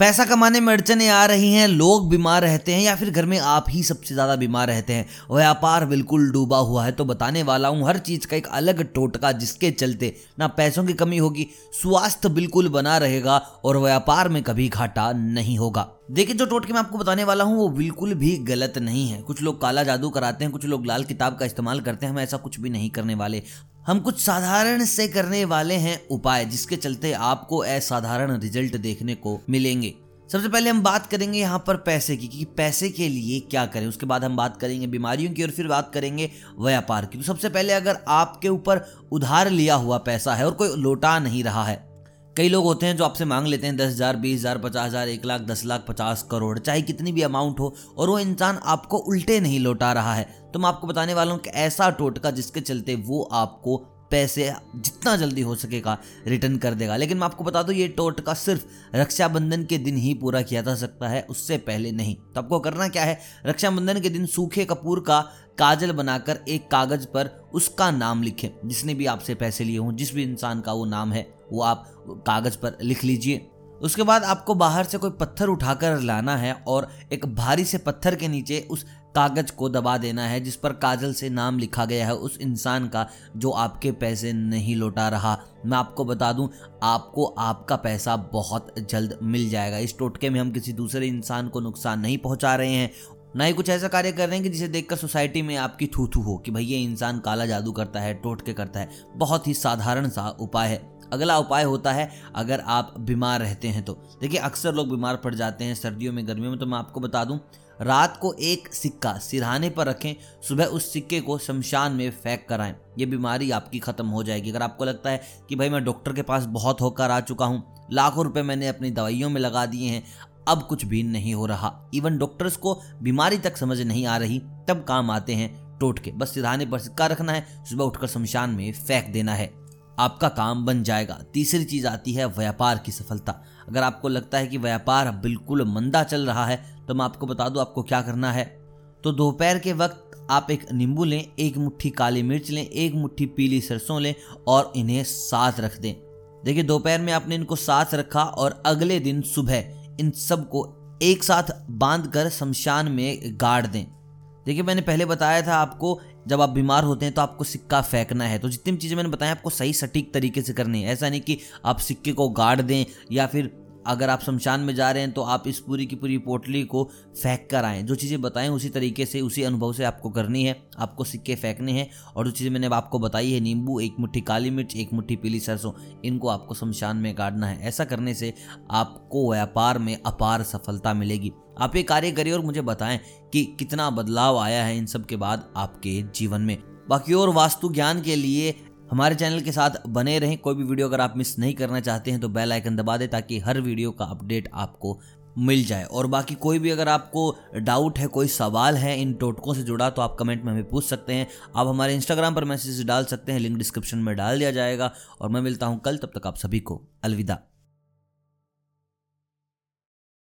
पैसा कमाने में अड़चने आ रही हैं, लोग बीमार रहते हैं या फिर घर में आप ही सबसे ज़्यादा बीमार रहते हैं। व्यापार बिल्कुल डूबा हुआ है तो बताने वाला हूँ, हर चीज़ का एक अलग टोटका जिसके चलते ना पैसों की कमी होगी, स्वास्थ्य बिल्कुल बना रहेगा और व्यापार में कभी घाटा नहीं होगा। देखिए, जो टोटके मैं आपको बताने वाला हूँ, वो बिल्कुल भी गलत नहीं है। कुछ लोग काला जादू कराते हैं, कुछ लोग लाल किताब का इस्तेमाल करते हैं, हम ऐसा कुछ भी नहीं करने वाले। हम कुछ साधारण से करने वाले हैं उपाय, जिसके चलते आपको असाधारण रिज़ल्ट देखने को मिलेंगे। सबसे पहले हम बात करेंगे यहाँ पर पैसे की, कि पैसे के लिए क्या करें। उसके बाद हम बात करेंगे बीमारियों की और फिर बात करेंगे व्यापार की। तो सबसे पहले अगर आपके ऊपर उधार लिया हुआ पैसा है और कोई लौटा नहीं रहा है, कई लोग होते हैं जो आपसे मांग लेते हैं दस हज़ार, बीस हज़ार, पचास हज़ार, एक लाख, दस लाख, पचास करोड़, चाहे कितनी भी अमाउंट हो, और वो इंसान आपको उल्टे नहीं लौटा रहा है। तो मैं आपको बताने वाला हूँ कि ऐसा टोटका जिसके चलते वो आपको पैसे जितना जल्दी हो सकेगा रिटर्न कर देगा। लेकिन मैं आपको बता दूँ, ये टोटका सिर्फ़ रक्षाबंधन के दिन ही पूरा किया जा सकता है, उससे पहले नहीं। तो आपको करना क्या है? रक्षाबंधन के दिन सूखे कपूर का काजल बनाकर एक कागज़ पर उसका नाम लिखें। जिसने भी आपसे पैसे लिए हों, जिस भी इंसान का वो नाम है, वो आप कागज़ पर लिख लीजिए। उसके बाद आपको बाहर से कोई पत्थर उठाकर लाना है और एक भारी से पत्थर के नीचे उस कागज़ को दबा देना है, जिस पर काजल से नाम लिखा गया है उस इंसान का, जो आपके पैसे नहीं लौटा रहा। मैं आपको बता दूँ, आपको आपका पैसा बहुत जल्द मिल जाएगा। इस टोटके में हम किसी दूसरे इंसान को नुकसान नहीं पहुँचा रहे हैं ना ही कुछ ऐसा कार्य कर रहे हैं कि जिसे देखकर सोसाइटी में आपकी थू थू हो कि भाई ये इंसान काला जादू करता है, टोटके करता है। बहुत ही साधारण सा उपाय है। अगला उपाय होता है, अगर आप बीमार रहते हैं तो। देखिए, अक्सर लोग बीमार पड़ जाते हैं सर्दियों में, गर्मियों में तो मैं आपको बता दूँ, रात को एक सिक्का सिरहाने पर रखें, सुबह उस सिक्के को शमशान में फेंक कर आएँ। ये बीमारी आपकी ख़त्म हो जाएगी। अगर आपको लगता है कि, भाई, मैं डॉक्टर के पास बहुत होकर आ चुका हूँ, लाखों रुपए मैंने अपनी दवाइयों में लगा दिए हैं अब कुछ भी नहीं हो रहा। इवन डॉक्टर्स को बीमारी तक समझ नहीं आ रही। तब काम आते हैं टोट के। बस सिधाने पर सिक्का रखना है। सुबह उठकर शमशान में फेंक देना है। आपका काम बन जाएगा। तीसरी चीज़ आती है व्यापार की सफलता। अगर आपको लगता है कि व्यापार बिल्कुल मंदा चल रहा है तो मैं आपको बता दूँ आपको क्या करना है। तो दोपहर के वक्त आप एक नींबू लें, एक मुट्ठी काली मिर्च लें, एक मुट्ठी पीली सरसों लें और इन्हें साथ रख दें। देखिए, दोपहर में आपने इनको साथ रखा और अगले दिन सुबह इन सबको एक साथ बाँध कर शमशान में गाड़ दें। देखिए, मैंने पहले बताया था आपको, जब आप बीमार होते हैं तो आपको सिक्का फेंकना है। तो जितनी भी चीज़ें मैंने बताया आपको सही सटीक तरीके से करनी है। ऐसा नहीं कि आप सिक्के को गाड़ दें या फिर अगर आप शमशान में जा रहे हैं तो आप इस पूरी की पूरी पोटली को फेंक कर आएँ। जो चीज़ें बताएँ, उसी तरीके से, उसी अनुभव से आपको करनी है, आपको सिक्के फेंकने हैं, और जो चीज़ें मैंने आपको बताई है, नींबू, एक मुट्ठी काली मिर्च, एक मुट्ठी पीली सरसों, इनको आपको शमशान में काटना है। ऐसा करने से आपको व्यापार में अपार सफलता मिलेगी। आप ये कार्य करिए और मुझे बताएँ कि कितना बदलाव आया है इन सब के बाद आपके जीवन में। बाकी और वास्तु ज्ञान के लिए हमारे चैनल के साथ बने रहें। कोई भी वीडियो अगर आप मिस नहीं करना चाहते हैं तो बेल आइकन दबा दें ताकि हर वीडियो का अपडेट आपको मिल जाए। और बाकी कोई भी अगर आपको डाउट है, कोई सवाल है इन टोटकों से जुड़ा तो आप कमेंट में हमें पूछ सकते हैं। आप हमारे इंस्टाग्राम पर मैसेज डाल सकते हैं, लिंक डिस्क्रिप्शन में डाल दिया जाएगा। और मैं मिलता हूँ कल, तब तक आप सभी को अलविदा।